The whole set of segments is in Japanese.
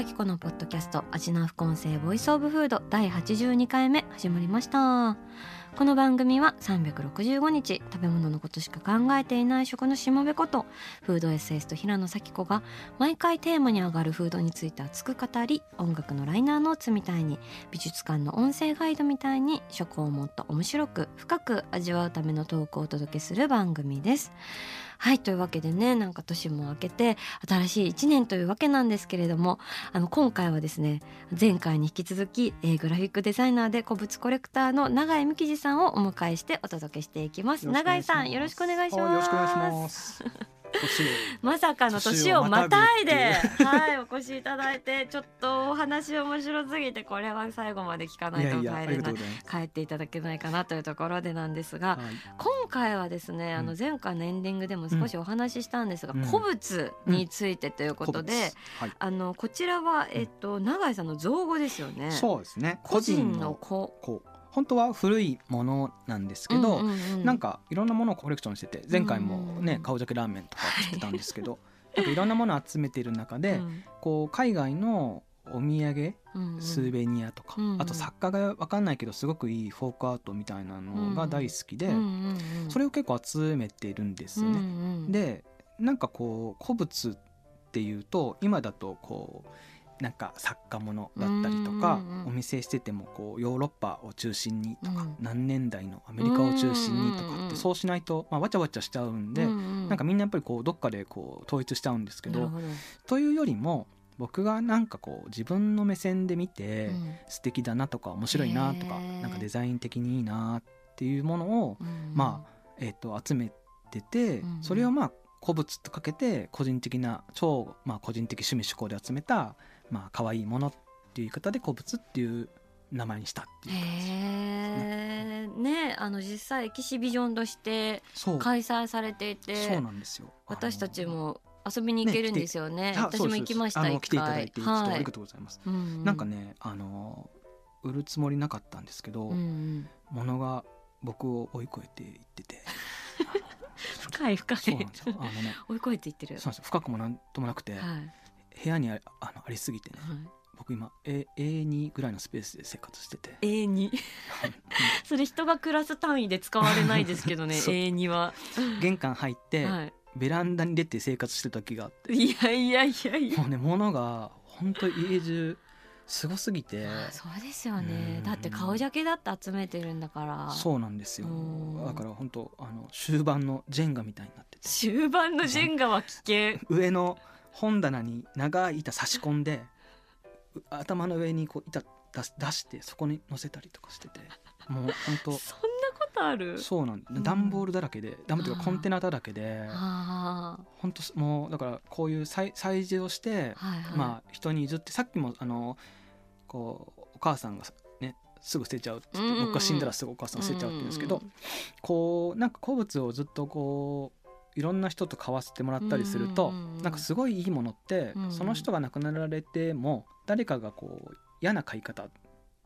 紗季子のポッドキャスト味な副音声 Voice of Food 第82回目始まりましたこの番組は365日食べ物のことしか考えていない食のしもべことフードエッセイスト平野紗季子が毎回テーマに上がるフードについて熱く語り音楽のライナーノーツみたいに美術館の音声ガイドみたいに食をもっと面白く深く味わうためのトークをお届けする番組です。はいというわけでねなんか年も明けて新しい1年というわけなんですけれどもあの今回はですね前回に引き続き、えーグラフィックデザイナーで古物コレクターの永井美希次さんをお迎えしてお届けしていきます。永井さんよろしくお願いします。よろしくお願いします。まさかの年をまたいで、はい、お越しいただいて、ちょっとお話面白すぎて、これは最後まで聞かないと帰れない。帰っていただけないかなというところでなんですが、はい。今回はですね、あのうん前回のエンディングでも少しお話ししたんですが、うん。古物についてということで、あのこちらはえっと永井さんの造語ですよね。そうですね。個人の子。本当は古いものなんですけど、うんうんうん。なんかいろんなものをコレクションしてて前回もね、うん顔鮭ラーメンとか作ってたんですけど、なんかいろんなものを集めている中で、うん。こう海外のお土産うんうんスーベニアとか、うんうんあと作家が分かんないけどすごくいいフォークアートみたいなのが大好きで、うんうんうん。それを結構集めているんですよね。うんうん。でなんかこう古物っていうと今だとこうなんか作家ものだったりとか、お店しててもこうヨーロッパを中心にとか、うん。何年代のアメリカを中心にとかって、そうしないと、まあ、わちゃわちゃしちゃうんで、うなんかみんなやっぱりこうどっかでこう統一しちゃうんですけどというよりも僕がなんかこう自分の目線で見て、うん。素敵だなとか面白いなとかなんかデザイン的にいいなっていうものを、うん。まあえー、と集めてて、それをまあ古物とかけて個人的な超、まあ、個人的趣味趣向で集めたまあ可愛いものっていう言い方で古物っていう名前にしたっていう感じですね。ねあの実際エキシビジョンとして開催されていてそうなんですよ。私たちも遊びに行けるんですよね。あのあ私も行きました一来ていただい回。てはい。りがとうございます。うんなんかねあの売るつもりなかったんですけど、うんうん。物が僕を追い越えていってて。深い深い。そうなんですよ。あのね 追い越えていってる。そうなんですよ。深くもなんともなくて、はい部屋にああのありすぎてね。はい。僕今 A- A2 ぐらいのスペースで生活してて。A2 それ人が暮らす単位で使われないですけどね そう。A2 は。玄関入って、はベランダに出て生活してた時があって。いいやいやいやいや。もうね物が本当家中すごすぎて。あそうですよね。うん。だって顔ジャケだって集めてるんだから。そうなんですよ。うん。だから本当あの終盤のジェンガみたいになってて。終盤のジェンガは危険。上の本棚に長い板差し込んでう頭の上にこう板出し出してそこに乗せたりとかしててもう本当 そんなことある？そうなんうん。段ボールだらけで段ボールというかコンテナだらけであ本当もうだからこういう催催事をしてあはいはい。まあ人に譲ってさっきもあのこうお母さんがねすぐ捨てちゃうって僕が死んだらすぐお母さん捨てちゃうって言うんですけど、うんうん。こうなんか古物をずっとこういろんな人と買わせてもらったりすると、うなんかすごいいいものって、その人が亡くなられても誰かがこう嫌な買い方っ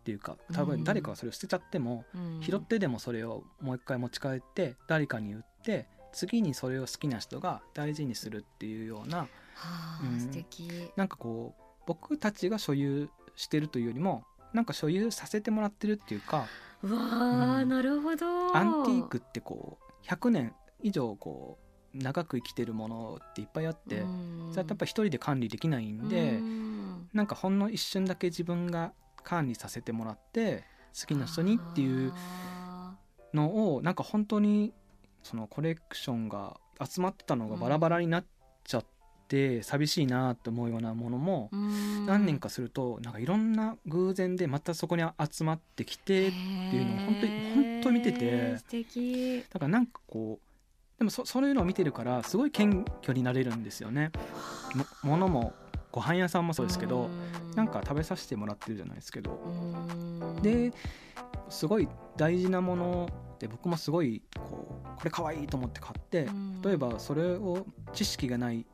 ていうか多分誰かがそれを捨てちゃっても、うん。拾ってでもそれをもう一回持ち帰って誰かに売って次にそれを好きな人が大事にするっていうようなはあうん。素敵。なんかこう僕たちが所有してるというよりもなんか所有させてもらってるっていうかうわあうん。なるほど。アンティークってこう100年以上こう長く生きてるものっていっぱいあって、うん。それってやっぱ一人で管理できないんで、うん。なんかほんの一瞬だけ自分が管理させてもらって好きな人にっていうあのをなんか本当にそのコレクションが集まってたのがバラバラになっちゃってて寂しいなと思うようなものも何何年かするとなんかいろんな偶然でまたそこに集まってきてっていうのを本当に本当に見てて。素敵。だからなんかこうでもそそういうのを見てるからすごい謙虚になれるんですよね。も物もご飯屋さんもそうですけどなんか食べさせてもらってるじゃないですけど。ですごい大事なもので僕もすごいこうこれかわいいと思って買って例えばそれを知識がない、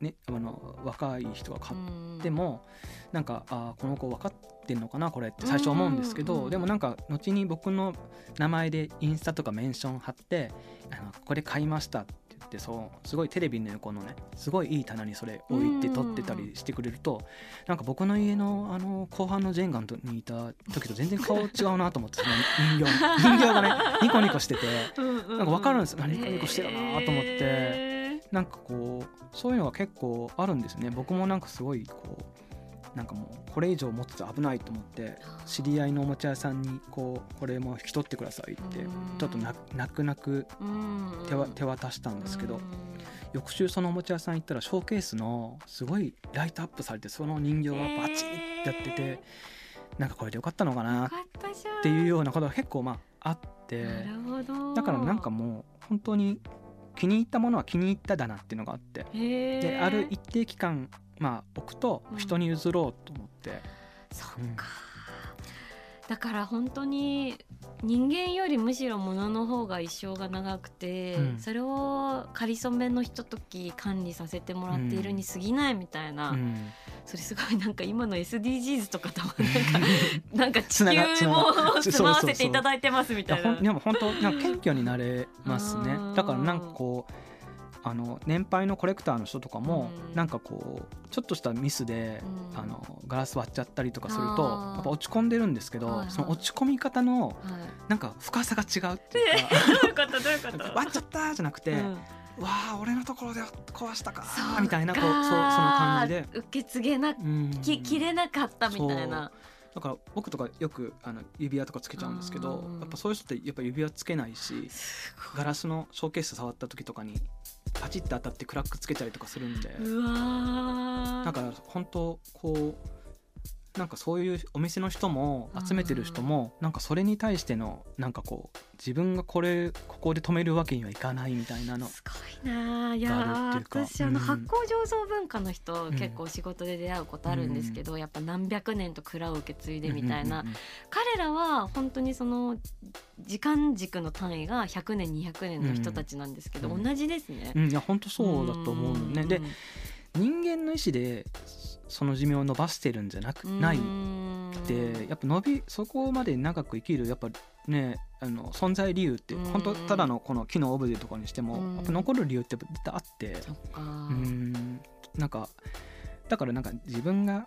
ね、あの若い人が買ってもなんかあーこの子分かってんのかなこれって最初思うんですけどでもなんか後に僕の名前でインスタとかメンション貼ってあのこれ買いましたって言ってそうすごいテレビの横のねすごいいい棚にそれ置いて撮ってたりしてくれるとなんか僕の家のあの後半のジェンガンにいた時と全然顔違うなと思ってその人形。人形がねニコニコしててななんか分かるんです。よあニコニコしてるなと思ってて。なんかこうそういうのが結構あるんですね。僕もなんかすごいこうなんかもうこれ以上持つと危ないと思って知り合いのおもちゃ屋さんにこうこれも引き取ってくださいってうん。ちょっと泣く泣く手わ手渡したんですけど翌週そのおもちゃ屋さん行ったらショーケースのすごいライトアップされてその人形がバチッってやっててなんかこれでよかったのかなっっていうようなことが結構まああってだからなんかもう本当に気に入ったものは気に入っただなっていうのがあってである一定期間まあ置くとうん。人に譲ろうと思って、そっか、だから本当に人間よりむしろ物の方が一生が長くて、うん。それを仮初めのひととき管理させてもらっているに過ぎないみたいな、うん。それすごいなんか今の SDGs とかともなんかなんか地つなが球もつまわせていただいてますみいたいな。でも本当なんか謙虚になれますね。うんだからなんかこうあの年配のコレクターの人とかも、うん。なんかこうちょっとしたミスで、うん。あのガラス割っちゃったりとかするとやっぱ落ち込んでるんですけど、その落ち込み方のはい。なんか深さが違うっていうか割っちゃったじゃなくて、うん。わあ俺のところで壊したかみたいなこうそうその感じで、受け継げなうん。ききれなかったみたいな。だから僕とかよくあの指輪とかつけちゃうんですけどうんやっぱそういう人ってやっぱ指輪つけないしガラスのショーケース触った時とかにパチッて当たってクラックつけたりとかするんで。うわー。だから本当こうなんかそういうお店の人も集めてる人もなんかそれに対してのなんかこう自分がこれここで止めるわけにはいかないみたいなのすごいな。あいや私あのうん。発酵醸造文化の人、ん結構仕事で出会うことあるんですけど、やっぱ何百年と蔵を受け継いでみたいな、うんうんうん彼らは本当にその時間軸の単位が100年200年の人たちなんですけど、うん。同じですね。うん。いや本当そうだと思うのね。で人間の意思でその寿命を伸ばしてるんじゃなくないでやっぱ伸びそこまで長く生きるやっぱねあの存在理由ってうん。本当ただのこの木のオブジェとかにしてもうん。やっぱ残る理由って絶対あって。うん。なんかだからなんか自分が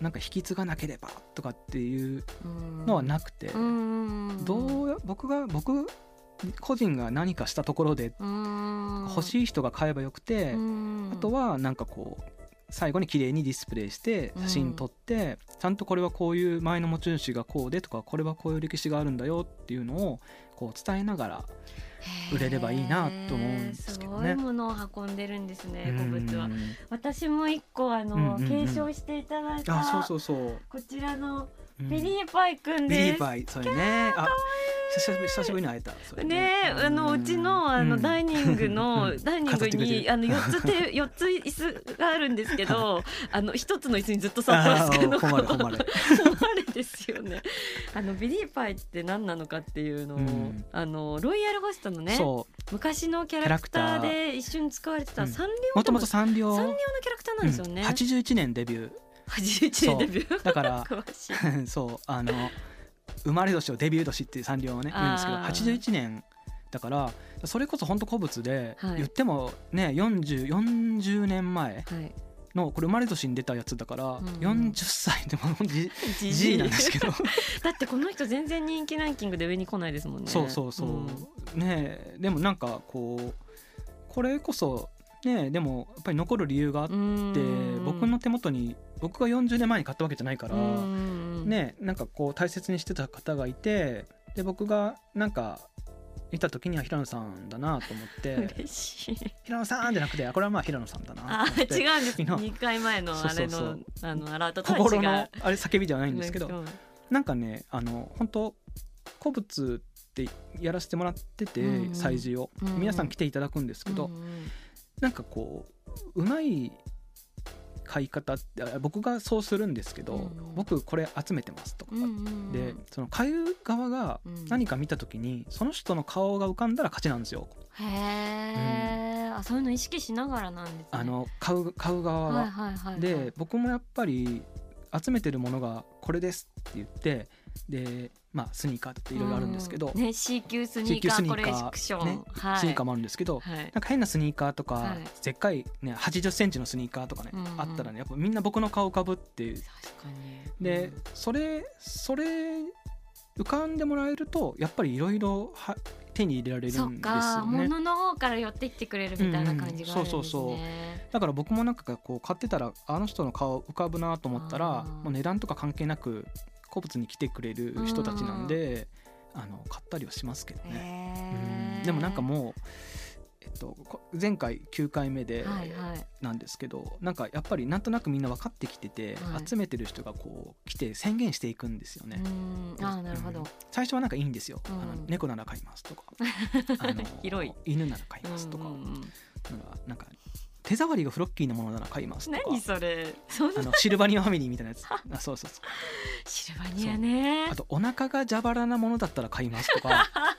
なんか引き継がなければとかっていうのはなくてうん。どうや僕が僕個人が何かしたところでうん。欲しい人が買えばよくてうん。あとはなんかこう最後に綺麗にディスプレイして写真撮って、ちゃんとこれはこういう前の持ち主がこうでとかこれはこういう歴史があるんだよっていうのをこう伝えながら売れればいいなと思うんですけどね。すごいものを運んでるんですね古物は。うん私も一個あの、うんうんうん。継承していただいたあそうそうそう、こちらのうん。ビリーパイくんビリです、ーパイそれね。あ久しぶりに会えたそれ。ねえあのうちのあのうん。ダイニングの、う んダイニングにあの四つ手 四つ椅子があるんですけど あの一つの椅子にずっと座ってますけど。あー誉れ誉れ誉れですよね。あのビリーパイって何なのかっていうのを、うん。あのロイヤルホストのね昔のキャラクターで一緒に使われてたうん。サンリオもともとサンリオサンリオのキャラクターなんですよね、うん。81年デビュ81年デビュー。ーだから詳しい。そうあの生まれ年をデビュー年ってサンリオをね言うんですけどあー81年だからそれこそ本当古物で、はい。言ってもね 40, 40年前はい。のこれ生まれ年に出たやつだから、うん。40歳でもじじ G なんですけど。だってこの人全然人気ランキングで上に来ないですもんね。そうそうそう、んねえでもなんかこうこれこそねえでもやっぱり残る理由があってうん。僕の手元に僕が40年前に買ったわけじゃないから、うんねなんかこう大切にしてた方がいてで僕がなんかいた時には平野さんだなと思って 嬉しい。平野さんじゃなくてあこれはまあ平野さんだなあ違うんです。昨日。2回前のあれのあのアラートとは違う。心のあれ叫びじゃないんですけど。うん。なんかねあの本当古物ってやらせてもらってて、催事を、皆さん来ていただくんですけど、うなんかこううまい買い方ってあ僕がそうするんですけど、うん。うん僕これ集めてますとか、うんうんうん。でその買う側がうん。何か見た時にその人の顔が浮かんだら勝ちなんですよ。へえ、あそういうの意識しながらなんですね。あの買う買う側は。はいはいはいはい。で僕もやっぱり集めてるものがこれですって言ってでまあスニーカーっていろいろあるんですけど、うん。ね C 級スニーカーコレクション、ー、ねはい、スニーカーもあるんですけど、はい。なんか変なスニーカーとか、はい。でっかい、ね、8 0ンチのスニーカーとかね、うん。うんあったらねやっぱみんな僕の顔浮かぶって。いう確かに。で、それそれ浮かんでもらえるとやっぱりいろいろ手に入れられるんですかよね。物の方から寄ってきてくれるみたいな感じがね、うんうん。そうそうそう。だから僕もなんかこう買ってたらあの人の顔浮かぶなと思ったらもう値段とか関係なく古物に来てくれる人たちなんであの買ったりはしますけどね。うん。でもなんかもう、えっと、こ前回9回目ではいはい。なんですけど、なんかやっぱりなんとなくみんな分かってきてて、はい。集めてる人がこう来て宣言していくんですよね。うん。あーなるほど、うん最初はなんかいいんですよ、うん。あの猫なら飼いますとか。あの広い。犬なら飼いますとか,、うんうんなんか手触りがフロッキーなものなら飼いますとか。何それ。そあのシルバニアファミリーみたいなやつ。あそうそうそう。シルバニアね。あとお腹が蛇腹なものだったら買いますとか。そんな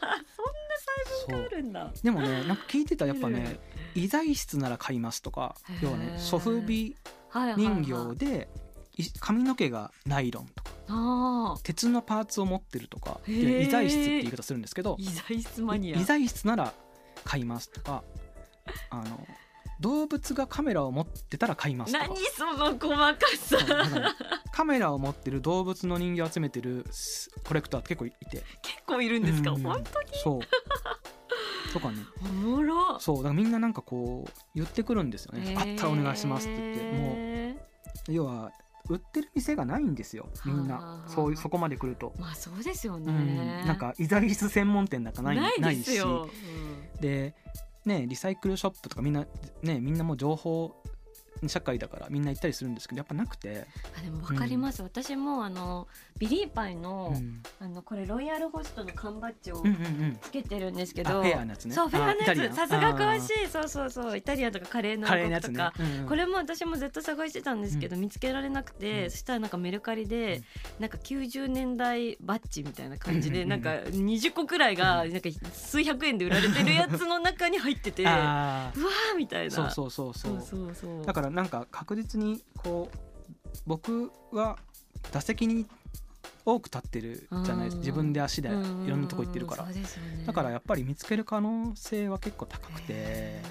そうあるんだ。でもねなんか聞いてたらやっぱね医材室なら買いますとか。要はねソフビはいはいはい人形でい髪の毛がナイロンとか。ああ鉄のパーツを持ってるとか。へー。医材室って言い方するんですけど。医材室マニア。医材室なら買いますとか。あの動物がカメラを持ってたら買いますとか。何その細かさ。カメラを持ってる動物の人形を集めてるスコレクターって結構いて。結構いるんですか？うん。本当に？そう。とかね。おもろ。そうだからみんななんかこう言ってくるんですよね、あったらお願いしますって言って。もへう要は売ってる店がないんですよ。みんはあなそうそこまで来ると、ーまあそうですようん。ねなんか医材室専門店なんかないないですよ。でねリサイクルショップとかみんなねみんなもう情報社会だからみんな行ったりするんですけどやっぱなくて、あでもわかります、私もあのビリーパイの,、うん。あのこれロイヤルホストの缶バッジをうんうんうん。つけてるんですけあど、フェアのやつね。そうフェアのやつ。さすが詳しい。そうそうそう。イタリアンとかカレーのやつとか、、ねうんうん。これも私もずっと探してたんですけど、見つけられなくて、うん。そしたらなんかメルカリで、うん。なんか90年代バッジみたいな感じで、うんなんか20個くらいがなんか数百円で売られてるやつの中に入ってて うわあーみたいな。ーそうそうそうそう。そうそうそう。だからなんか確実にこう僕は打席に多く立ってるじゃないですうん。自分で足でいうん。ろんなとこ行ってるから。ね。だからやっぱり見つける可能性は結構高くて。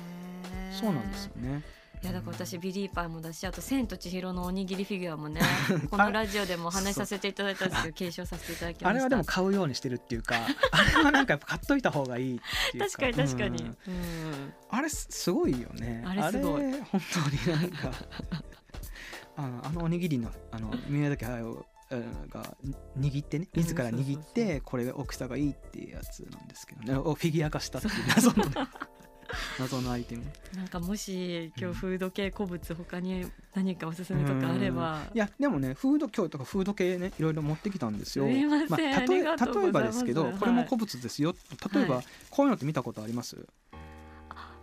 そうなんですよねいやだから私ビリーパイもだしあと「千と千尋のおにぎりフィギュア」もね このラジオでもお話しさせていただいたんですけど 継承させていただきました。あれはでも買うようにしてるっていうか あれはなんかやっぱ買っといた方がいいっていうか。確かに確かに、うん。うんあれすすごいよね。あれすごい。本当になんかあのあのおにぎりのあの宮崎駿が握ってねうん自ら握ってこれが大きさがいいっていうやつなんですけどね。をフィギュア化したっていう謎のね 謎のアイテム。なんかもし今日フード系古物他に何かおすすめとかあれば。いやでもねフード今日とかフード系ねいろいろ持ってきたんですよ。すいません。あ、例え例えばですけどはい。これも古物ですよ、例えば、はい。こういうのって見たことあります？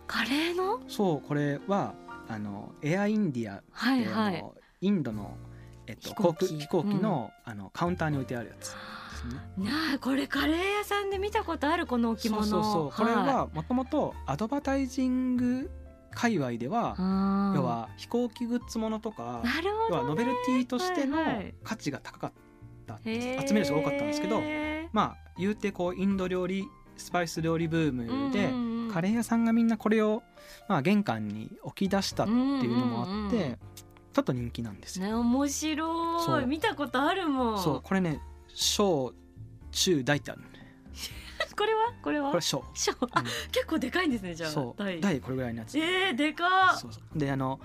カレーの？そうこれはあのエアインディアはいはい。インドの、えっと、飛行機。航空飛行機の,、あのカウンターに置いてあるやつですね。なあこれカレー屋さんで見たことあるこの置物。そうそうそう。これはもともとアドバタイジング界隈では、い要は飛行機グッズものとかね、要はノベルティとしてのはいはい。価値が高かったんです、へー集める人が多かったんですけどへまあ言うてこうインド料理スパイス料理ブームで、うんうんうん。カレー屋さんがみんなこれを、まあ、玄関に置き出したっていうのもあって、うんうんうん。ちょっと人気なんですよ。ね面白そいう。見たことあるもん。そうこれね小中大ってある これは？これは？これ小、小。あ結構でかいんですねじゃあ。そう。大。大これぐらいのやつ。えー、でかっ。そうそう。であの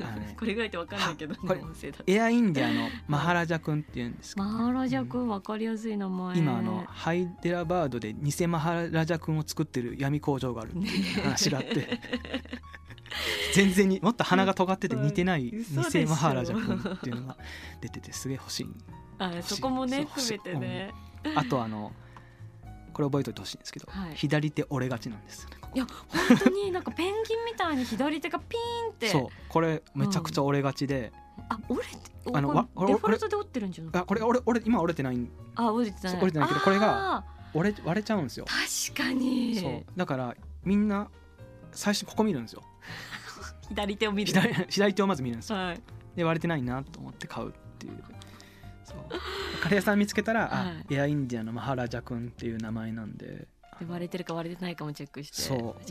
あのね これぐらいってわかんないけどねこれエアインディアのマハラジャ君っていうんですけどね、マハラジャ君わかりやすい名前。今あのハイデラバードで偽マハラジャ君を作ってる闇工場があるっていう話があって。全然にもっと鼻が尖ってて似てない偽マハラジャ君っていうのが出ててすげえ欲しいあそこもね含めてね。あとあのこれ覚えておいてほしいんですけど、はい。左手折れがちなんです。よねいや本当になんかペンギンみたいに左手がピーンって。そう。これめちゃくちゃ折れがちで、あ折れてあのこれわ俺デフォルトで折ってるんじゃなくてあこれ俺俺今折れてないあ折れてない。折れてないけどこれがあ折れ割れちゃうんですよ。ー確かに。そう。だからみんな最初ここ見るんですよ。左手を見る。左 左手をまず見るんですよ。はい。で割れてないなと思って買うっていう カレー屋さん見つけたら、はあエアインディアのマハラジャ君っていう名前なんで。で割れてるか割れてないかもチェックして。そう。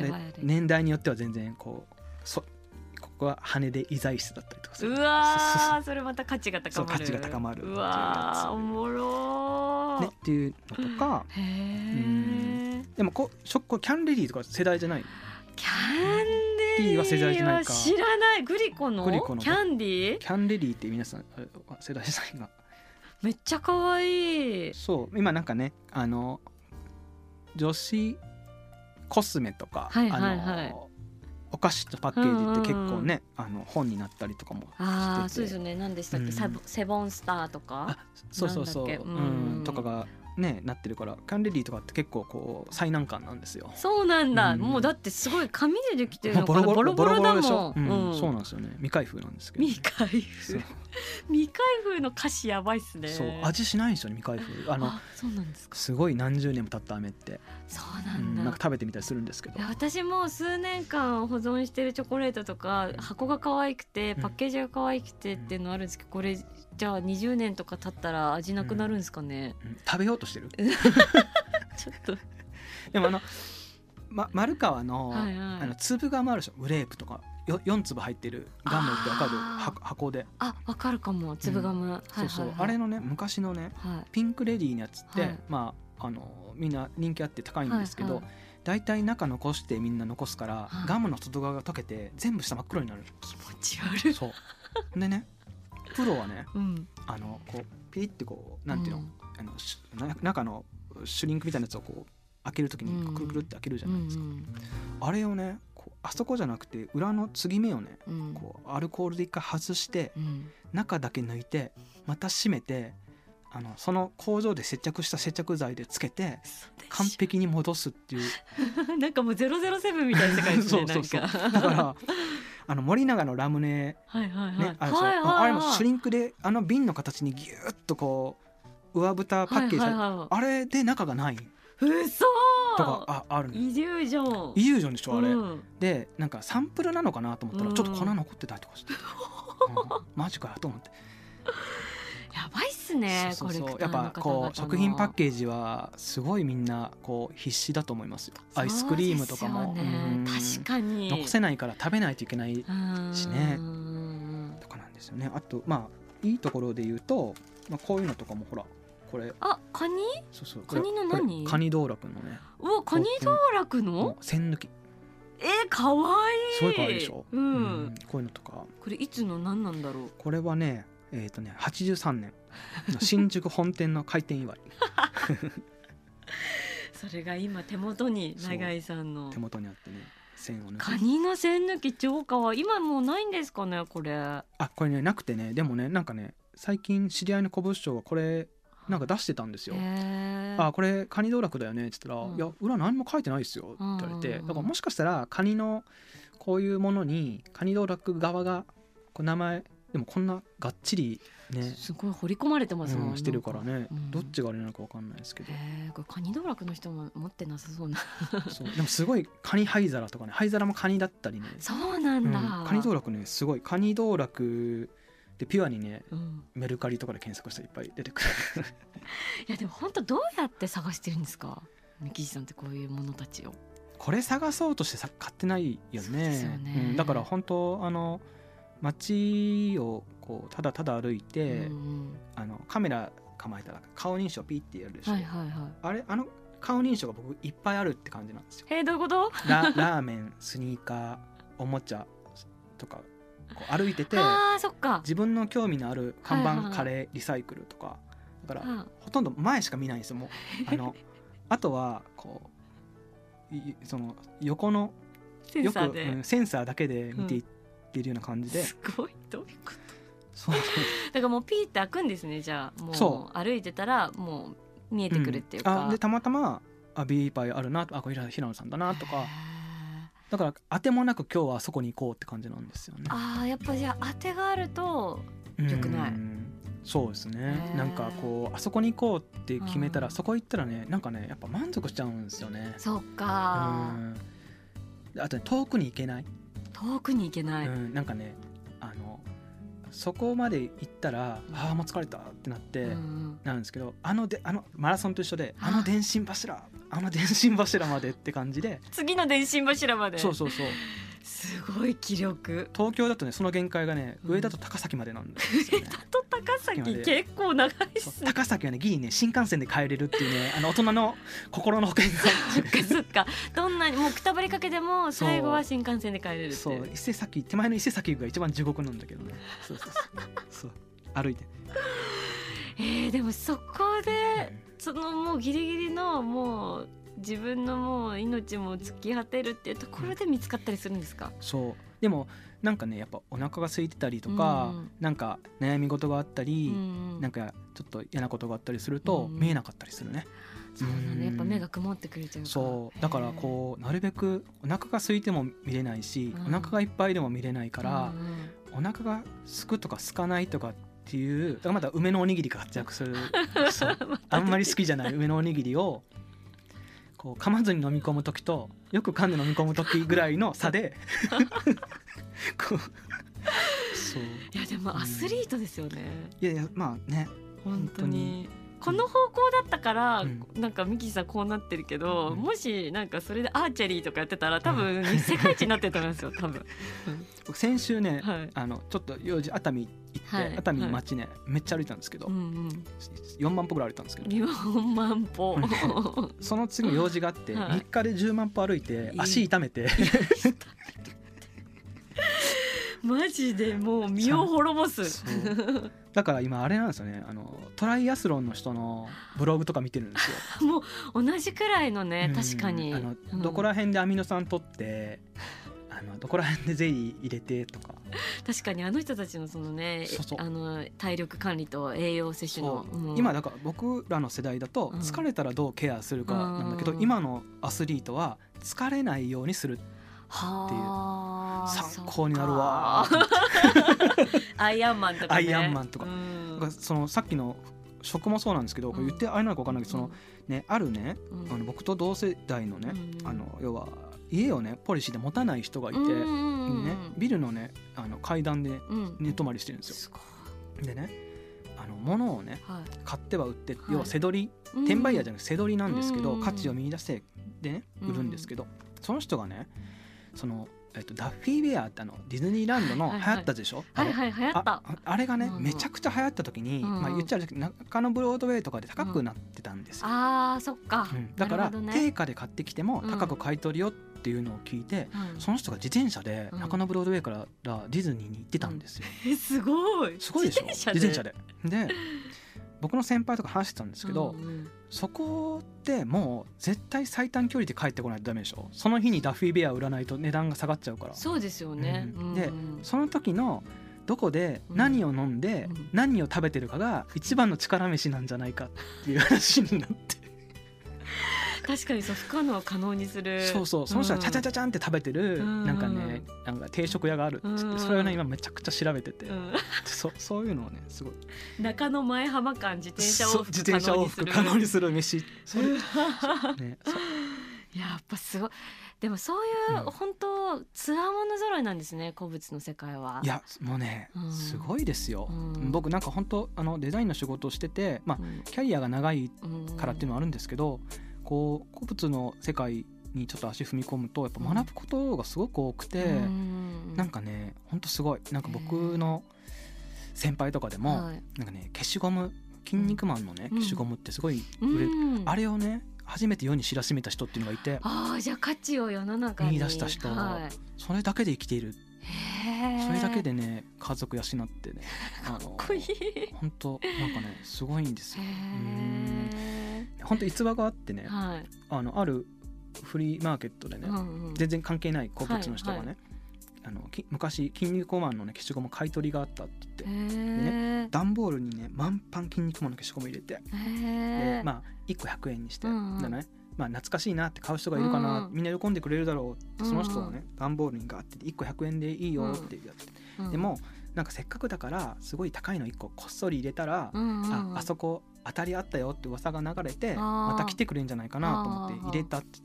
年代によっては全然こうそここは羽で医剤室だったりとかする。うわーそれまた価値が高まる。価値が高まるうわーおもろー。ね、っていうのとかへえでもこうショックキャンレディーとか世代じゃない？キャンディーは世代じゃないか。知らないグリコのグリコのキャンディーキャンレディーって皆さん世代じゃないがめっちゃ可愛い。そう今なんかねあの女子コスメとか、はいはいはい。あのお菓子とパッケージって結構ね、あの本になったりとかもしてて。ああそうですよね。何でしたっけ、うん。セボンスターとか？あそうそうそう、うん、とかがねなってるからキャンレディーとかって結構こう最難関なんですよ。そうなんだ、うん。もうだってすごい紙でできてるのかな。ロボロボロボボロボロだもん、うんうん。そうなんですよね。未開封なんですけど、未開封。未開封の歌詞やばいっすね。そう。味しないんですよね未開封。あのあそうなんですか。すごい何十年も経った飴って、そうなうんん、だ、なんか食べてみたりするんですけど。私も数年間保存してるチョコレートとか箱が可愛くてうん。パッケージが可愛くてっていうのあるんですけどこれじゃあ20年とか経ったら味なくなるんですかね、うん。食べようとしてる？ちょっと。でもあの、ま、丸川の,、はいはい。あの粒ガムあるでしょ？グレープとか。よ4粒入ってるガムってわかる？箱箱で、あわかるかも。粒ガム、はいそうそう、はいはいあれのね昔のねはい。ピンクレディーのやつって、はい。まああのみんな人気あって高いんですけど、はいはい。大体中残してみんな残すから、はい。ガムの外側が溶けて全部下真っ黒になる。気持ち悪い。そう。でねプロはねうん。あのこうピリってこうなんていうの,、うん。あのしな中のシュリンクみたいなやつをこう開けるときにくるくるって開けるじゃないですか、うんあれをねこうあそこじゃなくて裏の継ぎ目をねうん。こうアルコールで一回外してうん。中だけ抜いてまた閉めてあのその工場で接着した接着剤でつけて完璧に戻すっていう。なんかもうゼロゼロセブンみたいな世界ですね そうそうだからあの森永のラムネはいはいはい、ねあれでしょはいはいはい。あれもシュリンクであの瓶の形にギューッとこう上蓋パッケージはいはいはいあれで中がない。嘘！とかああるのイリュージョン。イリュージョンでしょあれ、うん。でなんかサンプルなのかなと思ったらうん。ちょっと粉残ってたりとかして、うん。マジかよと思ってやばいっすねそうそうそう。やっぱこう食品パッケージはすごいみんなこう必死だと思いますよ。アイスクリームとかも。ねうん確かに。残せないから食べないといけないしね。うん。とかなんですよね。あとまあいいところで言うと、まあ、こういうのとかもほらこれ。あカニ？そうそう。カニの何？カニ道楽のね。うわカニ道楽ものう線抜き。えー、かわいい。すごい可愛いでしょ、うん、うん。こういうのとか。これいつの何なんだろう？これはねえっ、とね83年新宿本店の開店祝い。それが今手元に永井さんの。手元にあってね線を抜カきニの線抜き超かわ今もうないんですかねこれ。あこれねなくてね。でもねなんかね最近知り合いの古物商がこれなんか出してたんですよ。へあこれカニ道楽だよねって言ったら「うん。いや裏何も書いてないですよ」って言われて、だからもしかしたらカニのこういうものにカニ道楽側がこう名前でもこんながっちりね、すごい掘り込まれてますもん、うんしてるからね、うん。どっちがあれなのかわかんないですけど、これカニ道楽の人も持ってなさそうな。そう。でもすごいカニ灰皿とかね灰皿もカニだったりね、そうなんうん。だ、カニ道楽ねすごい。カニ道楽でピュアにねうん。メルカリとかで検索したらいっぱい出てくる。いやでも本当どうやって探してるんですか？ね岸さんってこういうものたちを。これ探そうとしてさ買ってないよね。よね。うん。だから本当あの街をこうただただ歩いて、うんあのカメラ構えたら顔認証ピッてやるでしょ、はいはいはい。あれ？あの顔認証が僕いっぱいあるって感じなんですよ。えー、どういうこと？ラ ラーメンスニーカーおもちゃとかこう歩いててあーそっか。自分の興味のある看はいはいはい板カレーリサイクルとか。だからあほとんど前しか見ないんですよもう。あのあとはこういその横のよくセンサーで、うんセンサーだけで見ていってるような感じで、すごい。どういうこと？そう。だからもうピーって開くんですねじゃあ。もそう。歩いてたらもう見えてくるっていうか、んあでたまたまあビーパイあるなあこれ平野さんだなとか。だから当てもなく今日はそこに行こうって感じなんですよね。あーやっぱじゃあ当てがあるとうんよくない。そうですね。なんかこうあそこに行こうって決めたうん。らそこ行ったらねなんかねやっぱ満足しちゃうんですよね。そっか。あとね遠くに行けない、遠くに行けない、うん、なんかねあのそこまで行ったらああもう疲れたってなって、うんなんですけどあのであのマラソンと一緒でああの電信柱あの電信柱までって感じで。次の電信柱まで。そうそうそう。すごい気力。東京だとねその限界がねうん。上だと高崎までなんですよね。だと高崎結構長いっすね。高崎はねギリね新幹線で帰れるっていうねあの大人の心の保険が。そっかそっか。どんなにもうくたばりかけても最後は新幹線で帰れるってそう伊勢崎手前の伊勢崎が一番地獄なんだけどね。そうそうそう。そう。歩いて、えー、でもそこでそのもうギリギリのもう自分のもう命も突き果てるっていうところで見つかったりするんですか、そう。でもなんかねやっぱお腹が空いてたりとか、うん。なんか悩み事があったり、うんなんかちょっと嫌なことがあったりすると、うん見えなかったりするね。そうなのうん。ねやっぱ目が曇ってくるというか。そう。だからこうなるべくお腹が空いても見れないし、うん。お腹がいっぱいでも見れないか、からお腹が空くとか空かないとかっていうだからまだ梅のおにぎりが活躍する。あんまり好きじゃない梅のおにぎりをこう噛まずに飲み込む時とよく噛んで飲み込む時ぐらいの差で こうそう。いやでもアスリートですよね、いやいやまあね。本当本にこの方向だったから、うん。なんかミキさんこうなってるけど、うん。もしなんかそれでアーチェリーとかやってたら多分世界一になってると思いますよ 多分、僕先週ね、はい。あのちょっと用事熱海行って、はい。熱海街ね、めっちゃ歩いたんですけど、うんうん。4万歩ぐらい歩いたんですけど、4万歩。その次の用事があって、はい。3日で10万歩歩いてい足痛めて、マジでもう身を滅ぼす。だから今あれなんですよね。あのトライアスロンの人のブログとか見てるんですよ。もう同じくらいのねうん。確かに。あのうん。どこら辺でアミノ酸取って、あのどこら辺でゼリー入れてとか。確かにあの人たちのそのねあの体力管理と栄養摂取のそう。うん。今だから僕らの世代だとうん。疲れたらどうケアするかなんだけど、うん。今のアスリートは疲れないようにするはあ参考になるわ。アイアンマンとか。ねアイアンマンとかからそのさっきの食もそうなんですけど、これ言ってあれなのか分かんないけど、そのねあるね、うん。あの僕と同世代のね、うん。あの要は家をねポリシーで持たない人がいて、うんうんうんね、ビルのねあの階段でうん。寝泊まりしてるんですよ。すごい。でねあの物をねはい。買っては売って、い。要は背取り転売ヤーじゃなくて背取りなんですけど、うん。価値を見出してでね売るんですけど、その人がねその、えっと、ダッフィーベアってあのディズニーランドの流行ったでしょ、あれ？はいはいああれがね、うんめちゃくちゃ流行った時に、うんまあ、言っちゃうけど中野ブロードウェイとかで高くなってたんですよ、あーそっか。うん。だから、ね。定価で買ってきてもうん。高く買い取るよっていうのを聞いて、うん。その人が自転車でうん。中野ブロードウェイからディズニーに行ってたんですよ、え すごい。すごいでしょ？自自転車で。転車で。で僕の先輩とか話してたんですけど、うんうん。そこってもう絶対最短距離で帰ってこないとダメでしょ？その日にダッフィーベア売らないと値段が下がっちゃうから。そうですよね、うんうん。でその時のどこでうん。何を飲んでうん。何を食べてるかが一番の力飯なんじゃないかっていう話になって確かにそう不可能を可能にする。そうそう。その人がチャチャチャチャンって食べてるうん。なんかねなんか定食屋があるっつっうん。てそれをね今めちゃくちゃ調べてて。うん。そそういうのをねすごい。中野前浜間自転車往復自転車往可能にする。復可能にする飯。それねそ。う やっぱすごい。でもそういう、うん。本当つわもの揃いなんですね古物の世界は。いやもうねうん。すごいですよ。うん。僕なんか本当あのデザインの仕事をしててまあうん。キャリアが長いうんからっていうのはあるんですけどこう古物の世界にちょっと足踏み込むとやっぱ学ぶことがすごく多くて、うん。なんかねほんとすごい。なんか僕の先輩とかでも、はい。なんかね消しゴム「筋肉マン」のね、うん。消しゴムってすごい売れ、うん。あれをね初めて世に知らしめた人っていうのがいてあーじゃあ価値を世の中に見出した人。はい。それだけで生きている。それだけでね家族養ってね かっこいい。本当なんかねすごいんですへよえ本当逸話があってねはい。あのあるフリーマーケットでね、うんうん。全然関係ない古物の人がね、はいはい。あのき昔筋肉マンのね消しゴム買い取りがあったって言って。へえ段ボールにね満パン筋肉マンの消しゴム入れて、まあ1個100円にして、うんうん。でね。まあ、懐かしいなって買う人がいるかな、うんうん。みんな喜んでくれるだろうってその人をうんね段ボールにガーって1個100円でいいよってやって、うんでもなんかせっかくだからすごい高いの1個こっそり入れたら、うんうんうん。ああそこ当たりあったよって噂が流れてまた来てくれるんじゃないかなと思って入れたって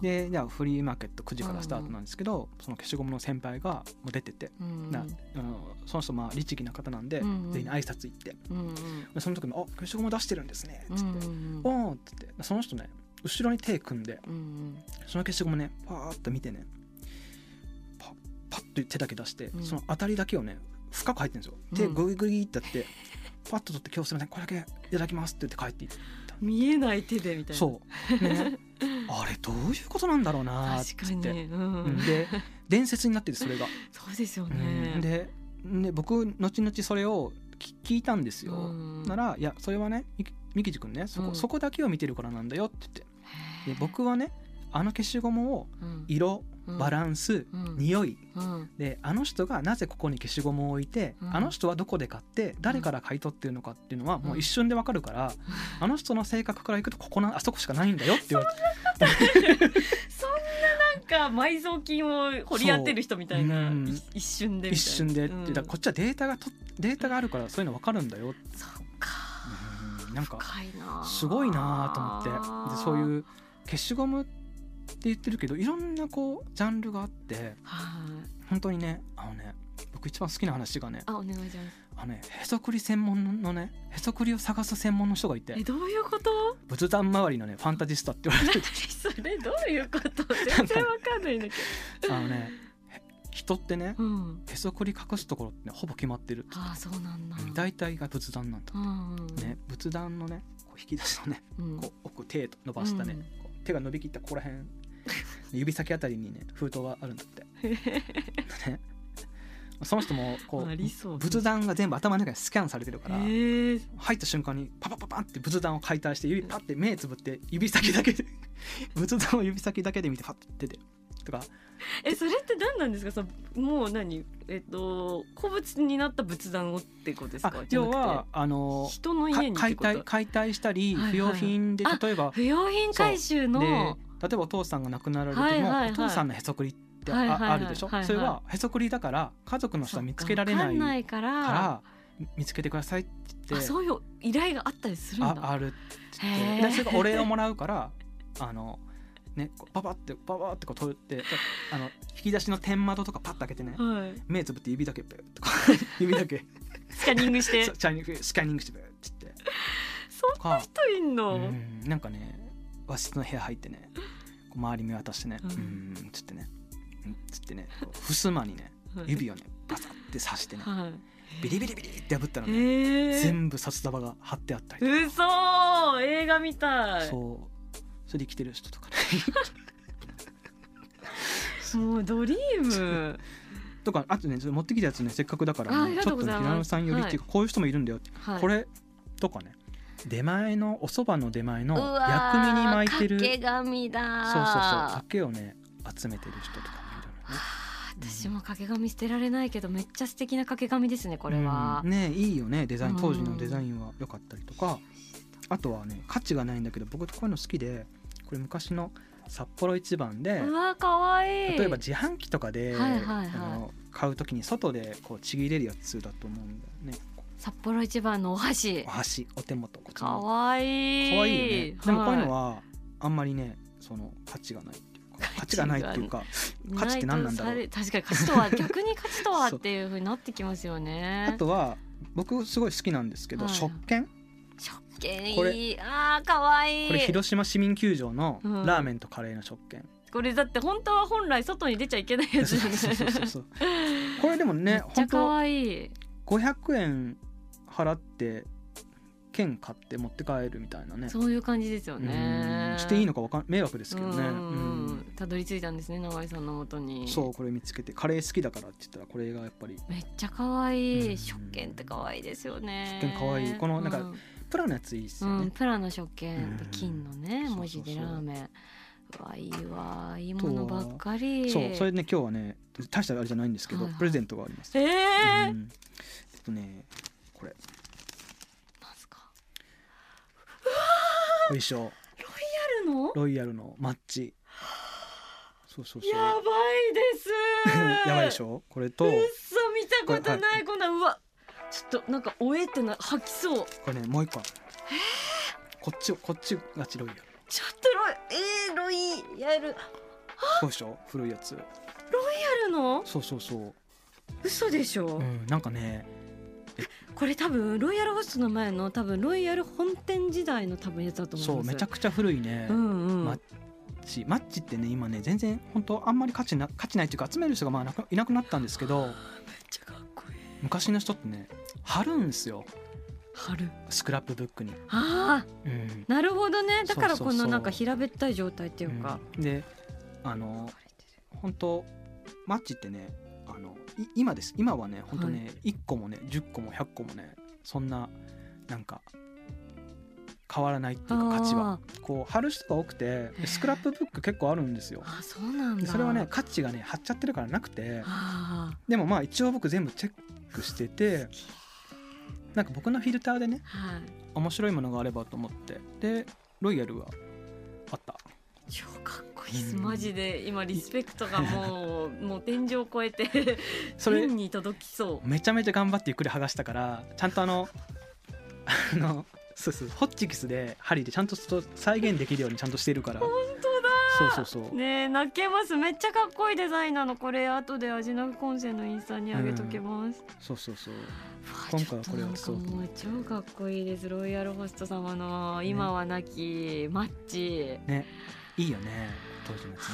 でじゃあフリーマーケット9時からスタートなんですけど、その消しゴムの先輩がもう出てて、うんなあのその人まあ律儀な方なんで、うんうん。全員に挨拶行って。その時も「あ消しゴム出してるんですね」っつって。うんうん「おーん」っつって。その人ね後ろに手組んでその消しゴムねパーッと見てねパッと手だけ出して、うん。その当たりだけをね深く入ってるんですよ。うん。手グイグイってやって、パッと取って「今日すみませんこれだけいただきます」って言って帰っていって見えない手でみたいな。そう。でね。あれどういうことなんだろうなーっつ確かに、うん。うん。で伝説になっててそれが。そうですようねん。でで僕後々それを聞聞いたんですよ。うん。なら「いやそれはねみきみきじくんねそこ,、うん。そこだけを見てるからなんだよ」って言って。で僕はねあの消しゴムをうん。色うんバランス、うん。匂い。うん。であの人がなぜここに消しゴムを置いて、うん。あの人はどこで買って誰から買い取ってるのかっていうのはもう一瞬でわかるから、あの人の性格からいくとここなあそこしかないんだよって言われて。そんななんか埋蔵金を掘り当てる人みたいな、一瞬でみたいな。一瞬でだからこっちはデータがとデータがあるからそういうのわかるんだよ、そっか。うん。なんかすごいなと思って。でそうういう消しゴムって言ってるけどいろんなこうジャンルがあってはい。本当にねあのね僕一番好きな話がねあお願いします。あのねへそくり専門のねへそくりを探す専門の人がいてえどういうこと？仏壇周りのねファンタジスタって言われてて何 それどういうこと？全然わかんないんだけ あのねへ人ってねどうん。へそくり隠すところって、ね、ほぼ決まってるああそうなんだ。うん大体が仏壇なんだ、うんうんね仏壇のねこう引き出しのねうん。こう奥手伸ばしたね、うん。手が伸びきったここら辺 指先あたりにね封筒があるんだって。ね。その人もこうう仏壇が全部頭の中にスキャンされてるから入った瞬間にパパパパンって仏壇を解体して指パッて目つぶって指先だけで 仏壇を指先だけで見てパッて出てとか。えそれって何なんですか？さもう何？えっと古物になった仏壇をってことですあか要はあの人のか家に解体解体したりはいはい不用品であ例えば不用品回収での例えばお父さんが亡くなられても、はいはいはい。お父さんのへそくりってあ,、はいはいはいあるでしょ、はいはい。それはへそくりだから家族の人は見つけられない。わから。見つけてくださいってそういう依頼があったりするんだ。ああるってそれがお礼をもらうからあのねパパってパパってこう取ってあの引き出しの天窓とかパッと開けてねはい。目つぶって指だけペッとか指だけ。スキャニングして。スキャニングしてペッってそんとか人いんの、うんなんかね和室の部屋入ってね周り見渡してねううんんつってねうんつってねこう襖にねはい。指をねバサって刺してねはい。ビリビリビリって破ったらね全部札束が貼ってあったりとか。嘘映画みたい。そう。それで生きてる人とかね。もうドリーム。とかあとね持ってきたやつねせっかくだからちょっと平野さんよりっていうかこういう人もいるんだよって。はい。これとかね出前のお蕎麦の出前のう薬味に巻いてる。掛け紙だ。そうそうそう竹をね集めてる人とかもいるのね。はあ私も掛け紙捨てられないけどめっちゃ素敵な掛け紙ですねこれは。うん、ねいいよねデザイン当時のデザンインは良かったりとか。あとはね価値がないんだけど僕こういうの好きでこれ昔の札幌一番でうわかわいい。例えば自販機とかで、はいはいはい。あの買う時に外でこうちぎれるやつだと思うんだよね札幌一番のお箸。お箸お手元かの。わいい。かわいいよね。でもこういうのははあんまりねその価値がない価値がないっていうかい価値って何なんだろう。確かに価値とは 逆に価値とはっていうふうになってきますよね。あとは僕すごい好きなんですけど、はい。食券？食券これあーかわいい。これ広島市民球場のうん。ラーメンとカレーの食券、これだって本当は本来外に出ちゃいけないやつそうそうそうそうそう。これでもめねっちゃか本当わいい。500円払って券買って持って帰るみたいなね。そういう感じですよね。うん。していいのかわかん迷惑ですけどね。たどり着いたんですね永井さんのもとに。そうこれ見つけてカレー好きだからって言ったらこれがやっぱり。めっちゃ可愛うん。い食券って可愛いですよね。食券可愛い。このなんかうん。プラのやついいですよね、うん、プラの食券。でうん。金のね文字でラーメン。うわいいわいいものばっかり。そうそれでね今日はね大したあれじゃないんですけど、プレゼントがあります、ええっとねこれ。なんすか？お衣装あるの？ロイヤルの。マッチ。そうそうそう。やばいです。やばいでしょ？これと。うっそ見たことこれない。こんなうわ。ちょっとなんかおえってな吐きそう。これねもう一個。あるこっちこっちがちロイヤル。ちょっとロイえー、ロイやるそうでしょ古いやつ。ロイヤルの？そうそうそう、嘘でしょ、うん、なんかねこれ多分ロイヤルホストの前の多分ロイヤル本店時代の多分やつだと思います。そうめちゃくちゃ古いね、うんうん、マッチマッチってね今ね全然本当あんまり価値な価値ないっていうか集める人がまあなくいなくなったんですけどめっちゃかっこいい昔の人ってね貼るんですよ。春スクラップブックに、ああうん、なるほどね。だからこのなんか平べったい状態っていうか、うん。であの本当マッチってねあのい今です。今はね本当ね、1個もね10個も100個もねそんななんか変わらないっていうか価値は。こう貼る人が多くてでスクラップブック結構あるんですよ。あそうなんそれはね価値がね貼っちゃってるからなくて。あでもまあ一応僕全部チェックしててなんか僕のフィルターでねあはい。面白いものがあればと思って。でロイヤルはあった超かっこいいです。うんマジで。今リスペクトがもうもう天井を越えてそれ天に届きそう。めちゃめちゃ頑張ってゆっくり剥がしたからちゃんとあの あのそうそうホッチキスで針でちゃんとそう再現できるようにちゃんとしてるから。本当だ。そうそうそう、ねえ泣けます。めっちゃかっこいいデザインなの。これ後で味のコンセのインスタにあげときます、そうそうそう。うわ今回はこれはちょっとなんかもう超かっこいいです。ロイヤルホスト様の今は亡きマッチ、ねいいよね当時のやつ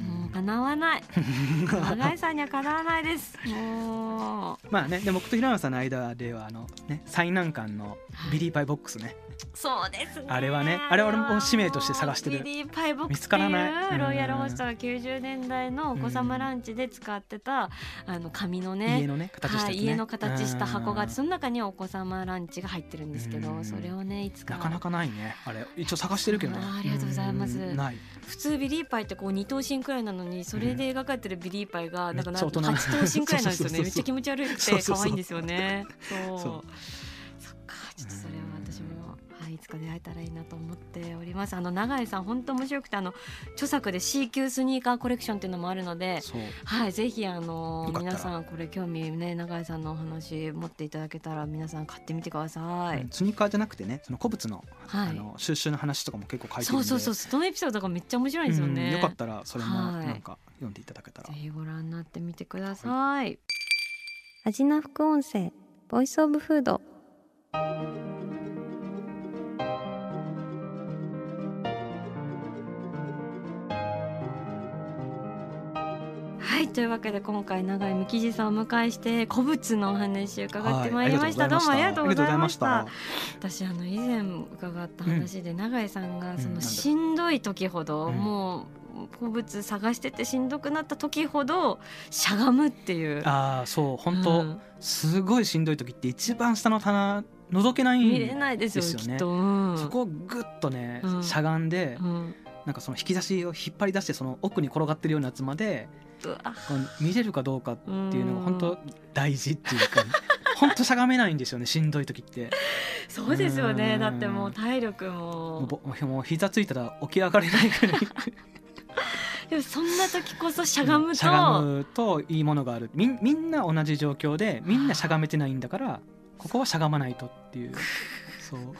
ね、もう叶わない。永井さんにはかなわないです。もう。まあねでも僕と平野さんの間ではあのね最難関のビリーパイボックスねそうですね。あれはねあれは俺も使命として探してる。ビリーパイボックス。見つからない。ロイヤルホストが90年代のお子様ランチで使ってたあの紙のね家のね形したね。家の形した箱があってうんその中にはお子様ランチが入ってるんですけどうん。それをねいつか。なかなかないねあれ。一応探してるけどね。ありがとうございます。普通ビリーパイってこう2等身くらいなのにそれで描かれてるビリーパイがなんかめっちゃ大人な8等身くらいなんですよね。めっちゃ気持ち悪くて可愛いんですよね。そう。そっかちょっとそれはい、いつか出会えたらいいなと思っておりますあの永井さん本当面白くてあの著作で C 級スニーカーコレクションっていうのもあるのではい、ぜひあの皆さんこれ興味ね永井さんのお話持っていただけたら皆さん買ってみてください。うんスニーカーじゃなくてねその古物の,、はいあの収集の話とかも結構書いてるんでそうそうそうそのエピソードがめっちゃ面白いんですよね。うんよかったらそれもはいなんか読んでいただけたら、ぜひご覧になってみてください。味な副音声ボイスオブフード。はいというわけで今回永井美希さんをお迎えして古物のお話を伺ってまいりました、はいどうもありがとうございました。私あの以前伺った話で、永井さんがそうんのしんどい時ほど、うん。もう古物探しててしんどくなった時ほどしゃがむっていう。ああそう本当、うん。すごいしんどい時って一番下の棚覗けないん見れないですよきっと、うん。そこをグッとね、うん。しゃがんで、うん。なんかその引き出しを引っ張り出してその奥に転がってるようなやつまで見れるかどうかっていうのうん。が本当大事っていうか 本当しゃがめないんですよねしんどい時って。そうですようん。ねだってもう体力も。もう膝ついたら起き上がれないくらいでもそんな時こそしゃがむと、しゃがむといいものがある。みんみんな同じ状況でみんなしゃがめてないんだからここはしゃがまないとっていう。そう。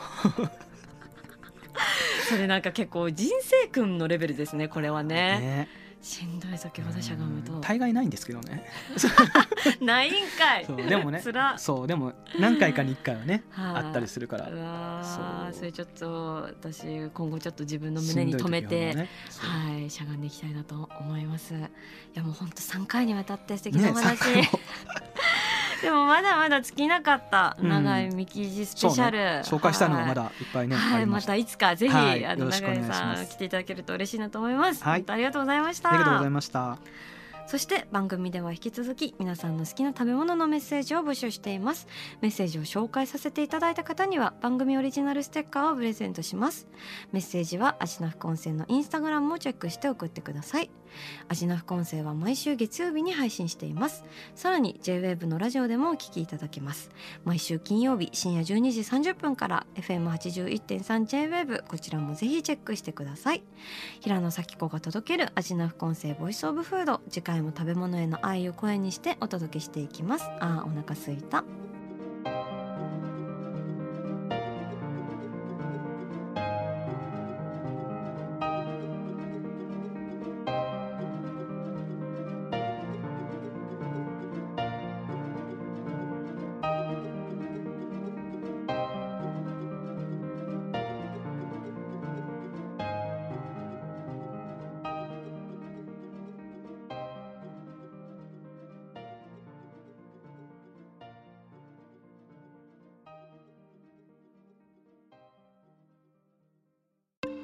それなんか結構人生訓のレベルですねこれはね。ねしんどい時ほどしゃがむと。うん。大概ないんですけどね。ないんかい。そうでもね そうでも何回かに1回はねはいあったりするから。うわーそう。それちょっと私今後ちょっと自分の胸に留めて、ね。はいしゃがんでいきたいなと思います。いやもう本当3回にわたって素敵なおね話、三回も でもまだまだ尽きなかったうん。長いミキジスペシャル、紹介したのがまだいっぱいね、はい、ました。またいつかぜひ、はい。あの長井さん来ていただけると嬉しいなと思います、はい。ありがとうございました。ありがとうございました。そして番組では引き続き皆さんの好きな食べ物のメッセージを募集しています。メッセージを紹介させていただいた方には番組オリジナルステッカーをプレゼントします。メッセージはアジナ副音声のインスタグラムをチェックして送ってくださいアジナ副音声は毎週月曜日に配信しています。さらに JWAVE のラジオでもお聞きいただけます。毎週金曜日深夜12時30分から FM81.3JWAVE こちらもぜひチェックしてください。平野咲子が届けるアジナ副音声ボイスオブフード。次回も食べ物への愛を声にしてお届けしていきます。あーお腹すいた。